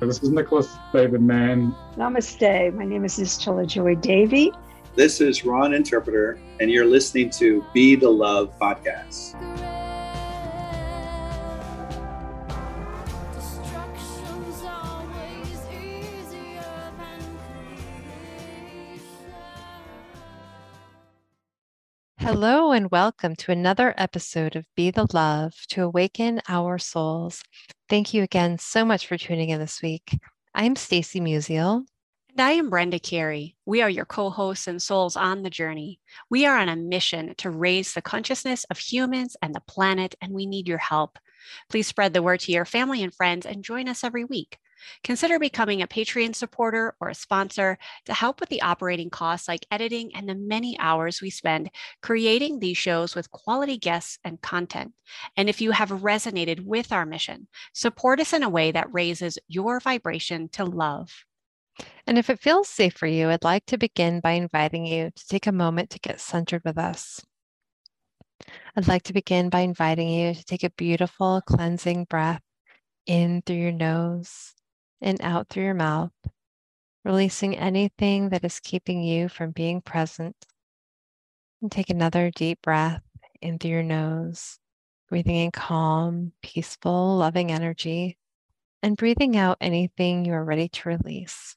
this is Nicholas David Mann. Namaste. My name is Nischala Joy Devi. This is Ron Interpreter, and you're listening to Be the Love podcast. Hello, and welcome to another episode of Be the Love to Awaken Our Souls. Thank you again so much for tuning in this week. I'm Stacy Musial. And I am Brenda Carey. We are your co hosts and souls on the journey. We are on a mission to raise the consciousness of humans and the planet, and we need your help. Please spread the word to your family and friends and join us every week. Consider becoming a Patreon supporter or a sponsor to help with the operating costs like editing and the many hours we spend creating these shows with quality guests and content. And if you have resonated with our mission, support us in a way that raises your vibration to love. And if it feels safe for you, I'd like to begin by inviting you to take a moment to get centered with us. I'd like to begin by inviting you to take a beautiful cleansing breath in through your nose and out through your mouth, releasing anything that is keeping you from being present. And take another deep breath in through your nose, breathing in calm, peaceful, loving energy, and breathing out anything you are ready to release.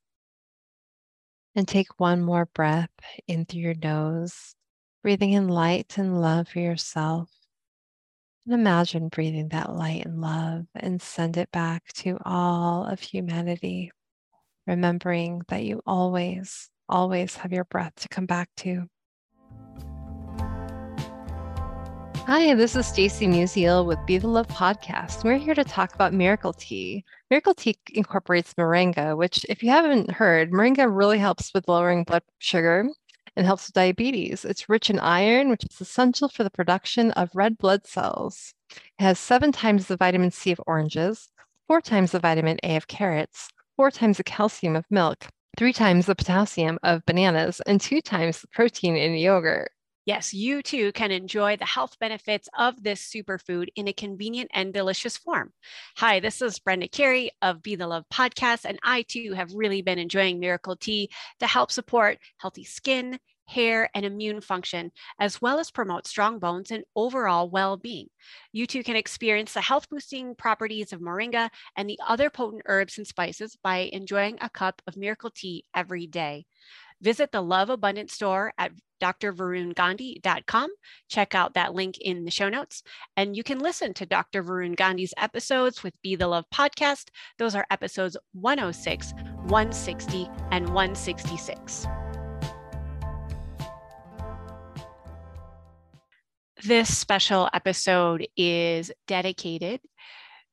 And take one more breath in through your nose, breathing in light and love for yourself and imagine breathing that light and love and send it back to all of humanity, remembering that you always, always have your breath to come back to. Hi, this is Stacy Musial with Be the Love podcast. We're here to talk about Miracle Tea. Miracle Tea incorporates moringa, which, if you haven't heard, moringa really helps with lowering blood sugar and helps with diabetes. It's rich in iron, which is essential for the production of red blood cells. It has seven times the vitamin C of oranges, four times the vitamin A of carrots, four times the calcium of milk, three times the potassium of bananas, and two times the protein in yogurt. Yes, you too can enjoy the health benefits of this superfood in a convenient and delicious form. Hi, this is Brenda Carey of Be the Love podcast, and I too have really been enjoying Miracle Tea to help support healthy skin, hair, and immune function, as well as promote strong bones and overall well being. You too can experience the health boosting properties of moringa and the other potent herbs and spices by enjoying a cup of Miracle Tea every day. Visit the Love Abundance store at drvarungandhi.com. Check out that link in the show notes. And you can listen to Dr. Varun Gandhi's episodes with Be the Love podcast. Those are episodes 106, 160, and 166. This special episode is dedicated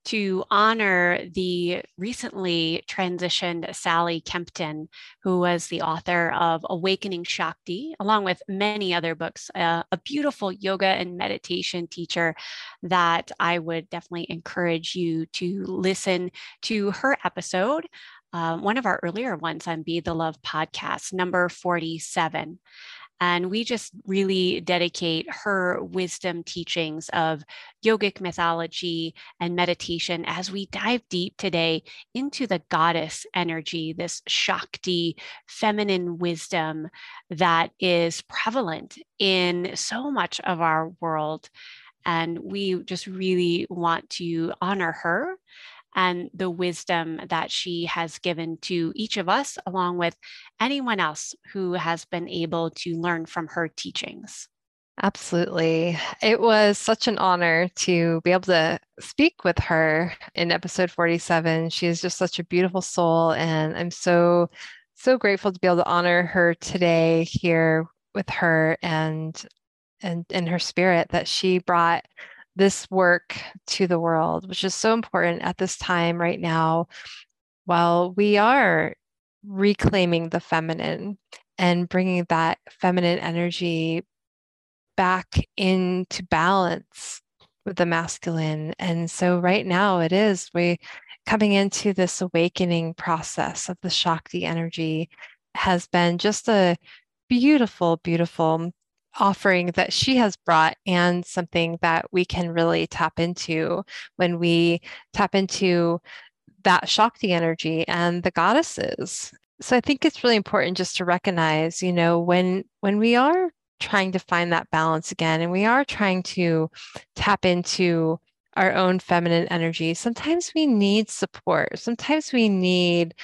to honor the recently transitioned Sally Kempton, who was the author of Awakening Shakti, along with many other books, uh, a beautiful yoga and meditation teacher that I would definitely encourage you to listen to her episode. Uh, one of our earlier ones on Be the Love podcast, number 47. And we just really dedicate her wisdom teachings of yogic mythology and meditation as we dive deep today into the goddess energy, this Shakti feminine wisdom that is prevalent in so much of our world. And we just really want to honor her and the wisdom that she has given to each of us, along with anyone else who has been able to learn from her teachings. Absolutely. It was such an honor to be able to speak with her in episode 47. She is just such a beautiful soul, and I'm so, so grateful to be able to honor her today here with her and and in her spirit that she brought this work to the world, which is so important at this time right now, while we are reclaiming the feminine and bringing that feminine energy back into balance with the masculine. And so right now it is we coming into this awakening process of the Shakti energy has been just a beautiful, beautiful offering that she has brought and something that we can really tap into when we tap into that Shakti energy and the goddesses. So I think it's really important just to recognize, you know, when when we are trying to find that balance again and we are trying to tap into our own feminine energy, sometimes we need support. Sometimes we need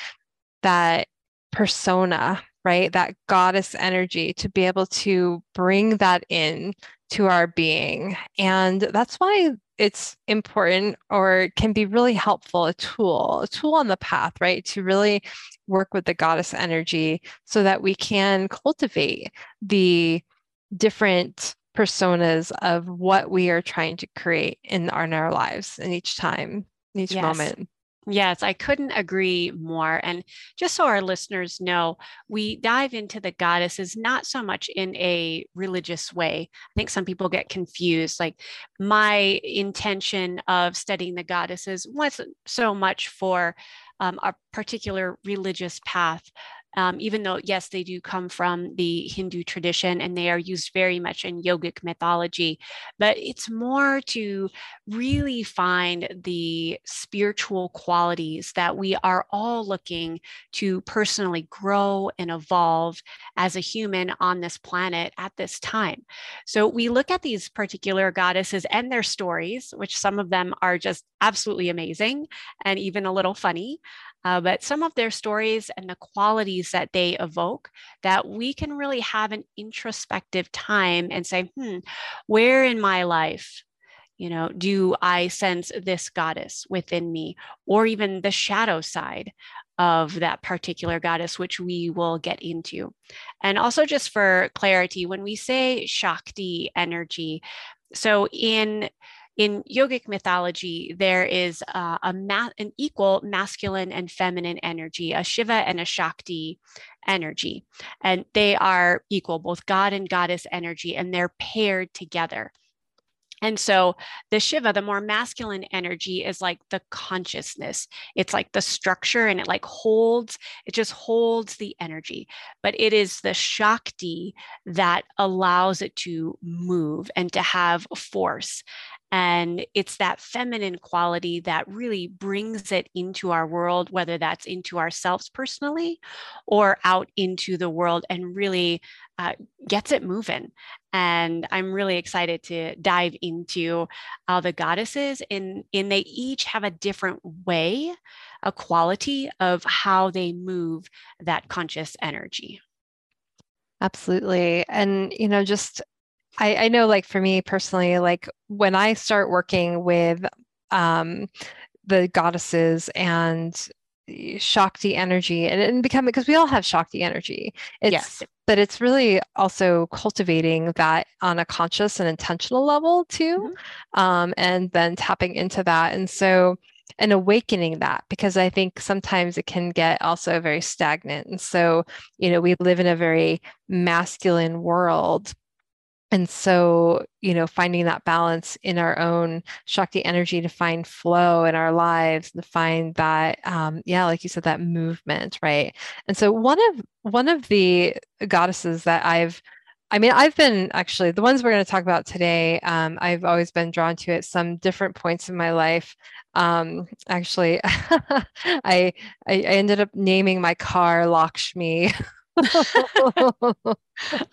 that persona right? That goddess energy to be able to bring that in to our being. And that's why it's important or can be really helpful a tool, a tool on the path, right? To really work with the goddess energy so that we can cultivate the different personas of what we are trying to create in our, in our lives in each time, in each yes. moment. Yes, I couldn't agree more. And just so our listeners know, we dive into the goddesses not so much in a religious way. I think some people get confused. Like, my intention of studying the goddesses wasn't so much for um, a particular religious path, um, even though, yes, they do come from the Hindu tradition and they are used very much in yogic mythology, but it's more to really find the spiritual qualities that we are all looking to personally grow and evolve as a human on this planet at this time. So we look at these particular goddesses and their stories, which some of them are just absolutely amazing and even a little funny uh, but some of their stories and the qualities that they evoke that we can really have an introspective time and say, hmm, where in my life you know do i sense this goddess within me or even the shadow side of that particular goddess which we will get into? And also just for clarity when we say shakti energy so in in yogic mythology, there is uh, a ma- an equal masculine and feminine energy, a Shiva and a Shakti energy. And they are equal, both God and goddess energy, and they're paired together. And so the Shiva, the more masculine energy is like the consciousness. It's like the structure and it like holds, it just holds the energy. But it is the Shakti that allows it to move and to have force. And it's that feminine quality that really brings it into our world, whether that's into ourselves personally or out into the world and really uh, gets it moving. And I'm really excited to dive into uh, the goddesses, and, and they each have a different way, a quality of how they move that conscious energy. Absolutely. And, you know, just I, I know like for me personally, like when I start working with um, the goddesses and Shakti energy and, and become because we all have Shakti energy. It's yes. but it's really also cultivating that on a conscious and intentional level too. Mm-hmm. Um, and then tapping into that. And so and awakening that because I think sometimes it can get also very stagnant. And so, you know, we live in a very masculine world and so you know finding that balance in our own shakti energy to find flow in our lives to find that um, yeah like you said that movement right and so one of one of the goddesses that i've I mean, I've been actually the ones we're going to talk about today. Um, I've always been drawn to at some different points in my life. Um, actually, I, I I ended up naming my car Lakshmi.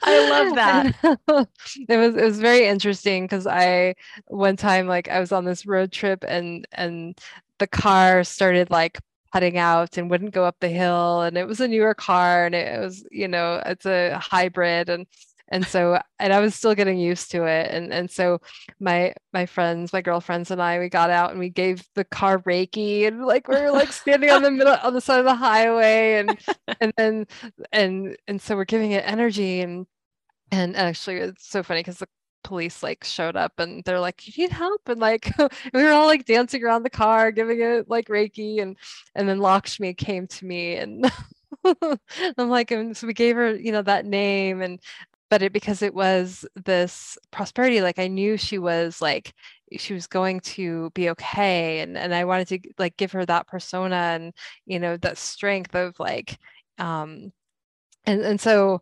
I love that. it was it was very interesting because I one time like I was on this road trip and and the car started like putting out and wouldn't go up the hill and it was a newer car and it was you know it's a hybrid and and so and i was still getting used to it. And and so my my friends my girlfriends and i we got out and we gave the car reiki and like we were like standing on the middle on the side of the highway and and then and and so we're giving it energy and and actually it's so funny because the police like showed up and they're like you need help and like we were all like dancing around the car giving it like reiki and and then lakshmi came to me and i'm like and so we gave her you know that name and but it because it was this prosperity like i knew she was like she was going to be okay and and i wanted to like give her that persona and you know that strength of like um and and so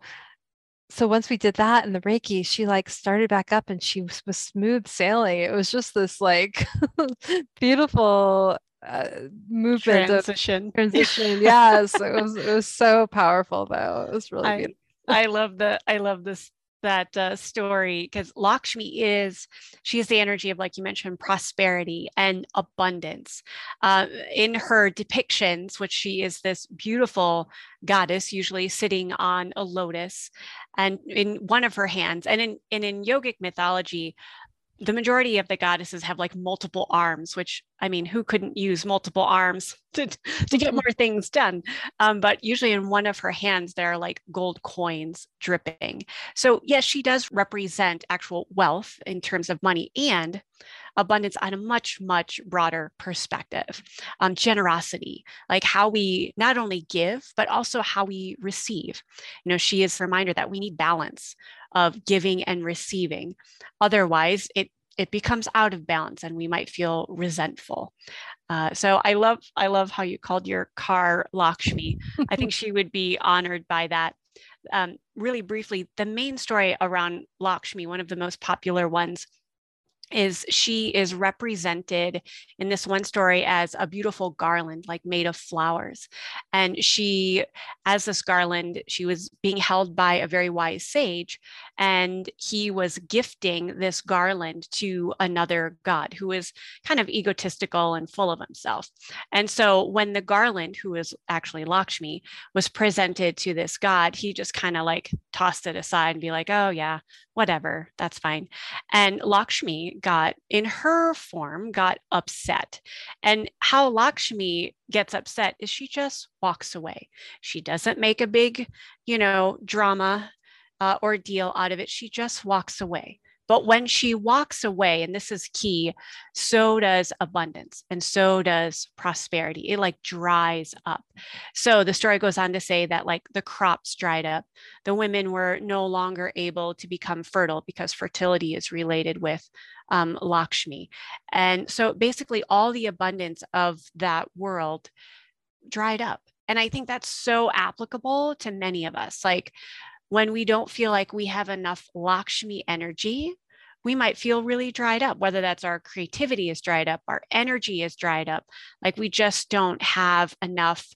so once we did that and the reiki she like started back up and she was, was smooth sailing. It was just this like beautiful uh, movement transition. of transition yes it was it was so powerful though. It was really I, beautiful I love the I love this that uh, story because Lakshmi is she is the energy of like you mentioned prosperity and abundance. Uh, in her depictions, which she is this beautiful goddess, usually sitting on a lotus, and in one of her hands, and in and in yogic mythology, the majority of the goddesses have like multiple arms, which I mean, who couldn't use multiple arms to, to get more things done? Um, but usually in one of her hands, there are like gold coins dripping. So, yes, she does represent actual wealth in terms of money and abundance on a much, much broader perspective. Um, generosity, like how we not only give, but also how we receive. You know, she is a reminder that we need balance of giving and receiving. Otherwise, it it becomes out of balance and we might feel resentful. Uh, so I love I love how you called your car Lakshmi. I think she would be honored by that. Um, really briefly, the main story around Lakshmi, one of the most popular ones, is she is represented in this one story as a beautiful garland like made of flowers. And she as this garland she was being held by a very wise sage and he was gifting this garland to another god who was kind of egotistical and full of himself. And so when the garland who is actually lakshmi was presented to this god he just kind of like tossed it aside and be like oh yeah whatever, that's fine. And Lakshmi got, in her form, got upset. And how Lakshmi gets upset is she just walks away. She doesn't make a big, you know, drama uh, ordeal out of it. She just walks away. But when she walks away, and this is key, so does abundance and so does prosperity. It like dries up. So the story goes on to say that like the crops dried up. The women were no longer able to become fertile because fertility is related with um, Lakshmi. And so basically, all the abundance of that world dried up. And I think that's so applicable to many of us. Like, when we don't feel like we have enough Lakshmi energy, we might feel really dried up, whether that's our creativity is dried up, our energy is dried up, like we just don't have enough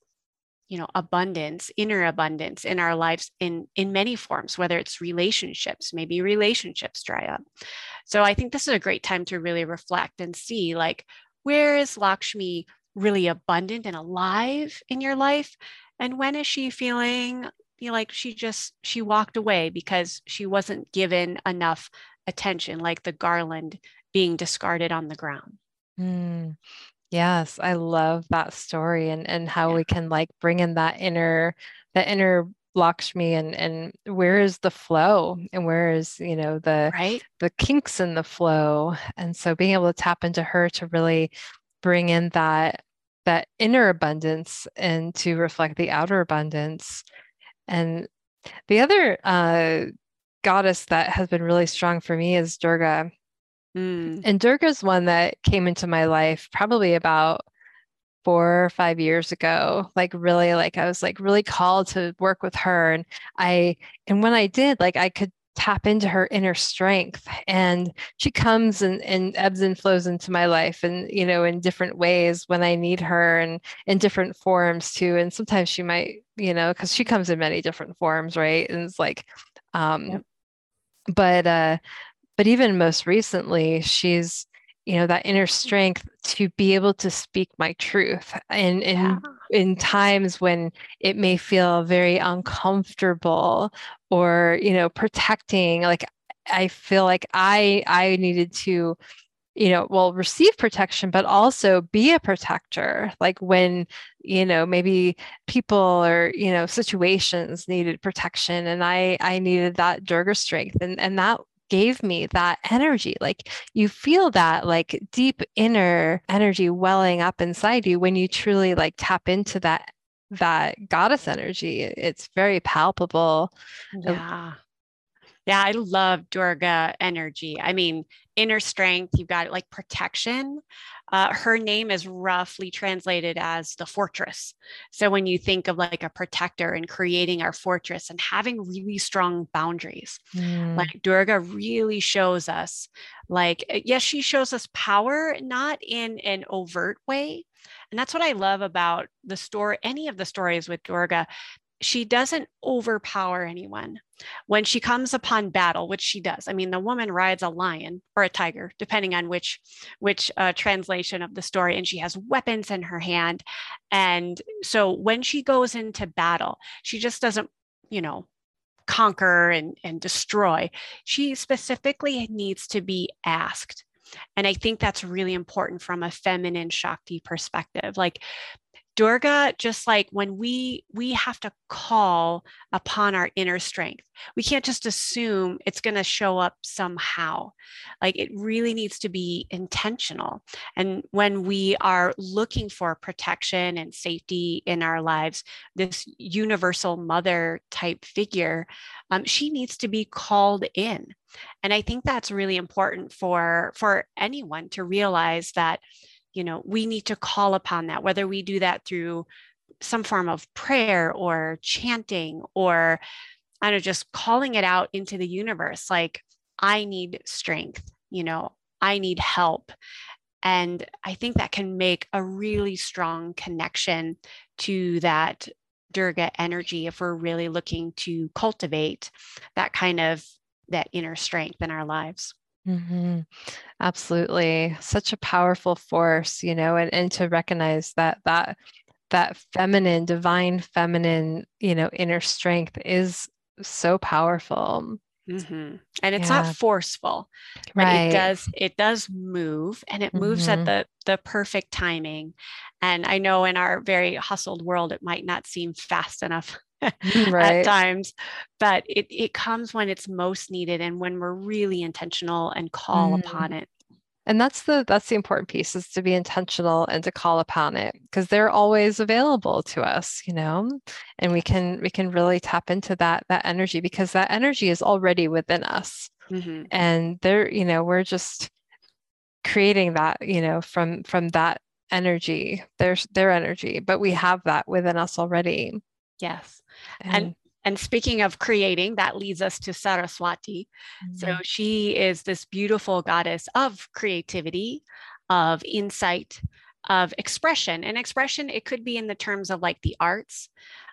you know abundance inner abundance in our lives in in many forms whether it's relationships maybe relationships dry up. So i think this is a great time to really reflect and see like where is lakshmi really abundant and alive in your life? And when is she feeling feel like she just she walked away because she wasn't given enough attention like the garland being discarded on the ground. Mm, yes i love that story and and how yeah. we can like bring in that inner that inner Lakshmi and and where is the flow and where is you know the right. the kinks in the flow? And so being able to tap into her to really bring in that that inner abundance and to reflect the outer abundance and the other uh, goddess that has been really strong for me is Durga. Mm. And Durga's one that came into my life probably about four or five years ago like really like i was like really called to work with her and i and when i did like i could tap into her inner strength and she comes and, and ebbs and flows into my life and you know in different ways when i need her and in different forms too and sometimes she might you know because she comes in many different forms right and it's like um yep. but uh but even most recently she's you know that inner strength to be able to speak my truth and in Yeah. In times when it may feel very uncomfortable or you know protecting like i feel like i i needed to you know well receive protection but also be a protector. Like when you know maybe people or you know situations needed protection and i i needed that durga strength and and that gave me that energy like you feel that like deep inner energy welling up inside you when you truly like tap into that that goddess energy it's very palpable Yeah. Yeah, I love Durga energy. I mean, inner strength, you've got like protection. Uh, her name is roughly translated as the fortress. So when you think of like a protector and creating our fortress and having really strong boundaries, Mm, like Durga really shows us, like, uh, yes, she shows us power, not in an overt way. And that's what I love about the story, any of the stories with Durga. She doesn't overpower anyone. When she comes upon battle, which she does, I mean, the woman rides a lion or a tiger, depending on which which uh, translation of the story, and she has weapons in her hand. And so when she goes into battle, she just doesn't, you know, conquer and, and destroy. She specifically needs to be asked. And I think that's really important from a feminine Shakti perspective. Like Durga, just like when we we have to call upon our inner strength. We can't just assume it's going to show up somehow. Like it really needs to be intentional. And when we are looking for protection and safety in our lives, this universal mother type figure, um, she needs to be called in. And I think that's really important for for anyone to realize that you know we need to call upon that whether we do that through some form of prayer or chanting or i don't know just calling it out into the universe like i need strength you know i need help. And i think that can make a really strong connection to that durga energy if we're really looking to cultivate that kind of that inner strength in our lives mhm. Absolutely. Such a powerful force, you know, and, and to recognize that that that feminine, divine feminine, you know, inner strength is so powerful. Mhm. And it's Yeah. not forceful, but Right. it does it does move and it moves at Mhm. the the perfect timing. And I know in our very hustled world it might not seem fast enough at times, but it it comes when it's most needed and when we're really intentional and call Mm. upon it. And that's the that's the important piece is to be intentional and to call upon it because they're always available to us, you know, and we can we can really tap into that that energy because that energy is already within us. Mhm. And they're, you know, we're just creating that, you know, from from that energy, there's their energy, but we have that within us already. Yes. And, And and speaking of creating, that leads us to Saraswati. So Mhm. she is this beautiful goddess of creativity, of insight, of expression. And expression, it could be in the terms of like the arts,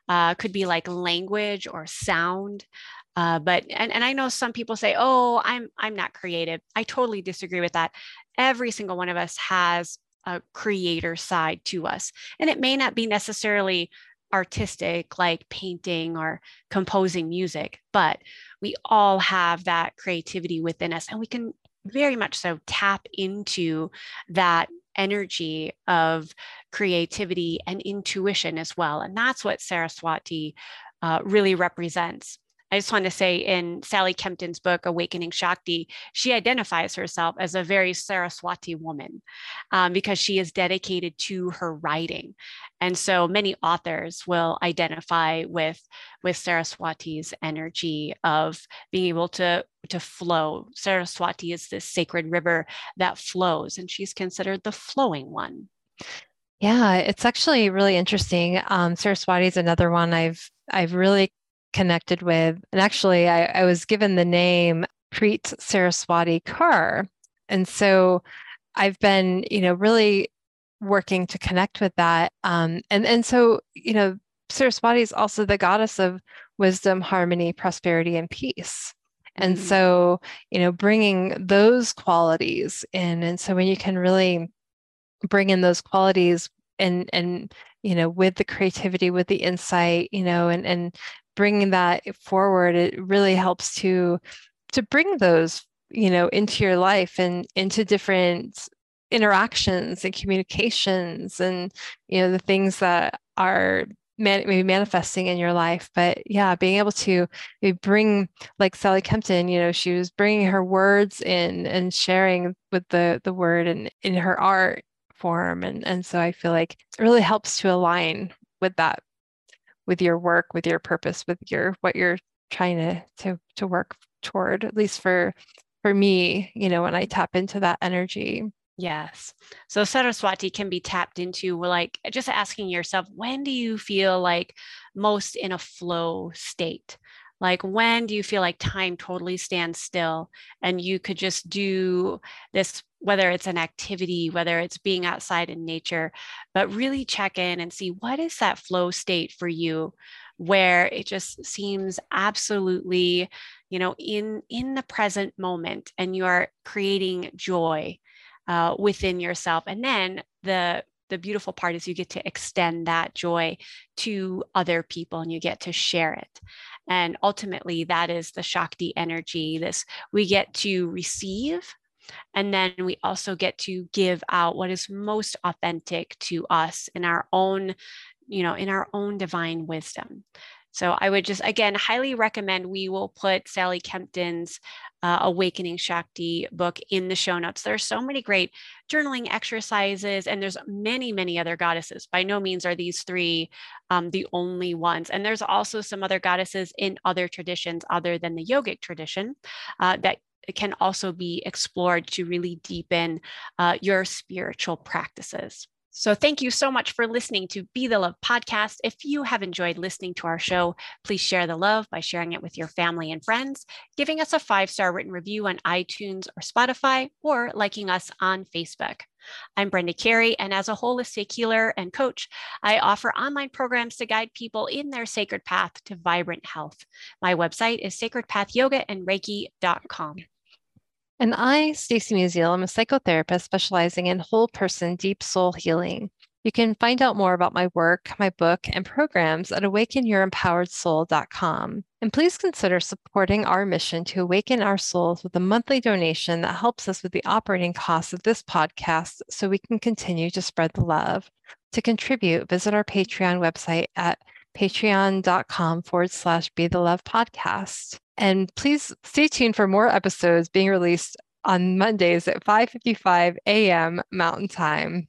uh, could be like language or sound. Uh, but and, and I know some people say, "Oh, I'm I'm not creative." I totally disagree with that. Every single one of us has a creator side to us, and it may not be necessarily artistic like painting or composing music, but we all have that creativity within us and we can very much so tap into that energy of creativity and intuition as well. And that's what Saraswati uh, really represents. I just want to say in Sally Kempton's book, Awakening Shakti, she identifies herself as a very Saraswati woman um, because she is dedicated to her writing. And so many authors will identify with, with Saraswati's energy of being able to, to flow. Saraswati is this sacred river that flows, and she's considered the flowing one. Yeah, it's actually really interesting. Um, Saraswati is another one I've I've really connected with, and actually, I, I was given the name Preet Saraswati Kaur, and so I've been, you know, really working to connect with that. Um, and and so, you know, Saraswati is also the goddess of wisdom, harmony, prosperity, and peace. And Mm. so, you know, bringing those qualities in. And so when you can really bring in those qualities and, and, you know, with the creativity, with the insight, you know, and, and bringing that forward, it really helps to, to bring those, you know, into your life and into different interactions and communications and, you know, the things that are man, maybe manifesting in your life. But yeah, being able to maybe bring like Sally Kempton, you know, she was bringing her words in and sharing with the the word and in her art form, and and so I feel like it really helps to align with that, with your work, with your purpose, with your what you're trying to to to work toward. At least for for me, you know, when I tap into that energy. Yes. So Saraswati can be tapped into like just asking yourself, when do you feel like most in a flow state? Like when do you feel like time totally stands still and you could just do this, whether it's an activity, whether it's being outside in nature, but really check in and see what is that flow state for you where it just seems absolutely you know in in the present moment and you are creating joy uh, within yourself. And then the the beautiful part is you get to extend that joy to other people and you get to share it. And ultimately, that is the Shakti energy. This we get to receive. And then we also get to give out what is most authentic to us in our own, you know, in our own divine wisdom. So I would just, again, highly recommend we will put Sally Kempton's uh, Awakening Shakti book in the show notes. There are so many great journaling exercises, and there's many, many other goddesses. By no means are these three um, the only ones. And there's also some other goddesses in other traditions other than the yogic tradition uh, that can also be explored to really deepen uh, your spiritual practices. So, thank you so much for listening to Be the Love podcast. If you have enjoyed listening to our show, please share the love by sharing it with your family and friends, giving us a five star written review on iTunes or Spotify, or liking us on Facebook. I'm Brenda Carey, and as a holistic healer and coach, I offer online programs to guide people in their sacred path to vibrant health. My website is sacredpathyogaandreiki.com. And I, Stacy Musial, am a psychotherapist specializing in whole person deep soul healing. You can find out more about my work, my book, and programs at awakenyoureempoweredsoul.com. And please consider supporting our mission to awaken our souls with a monthly donation that helps us with the operating costs of this podcast so we can continue to spread the love. To contribute, visit our Patreon website at patreon.com forward slash be the love podcast. And please stay tuned for more episodes being released on Mondays at 5:55 a.m. Mountain Time.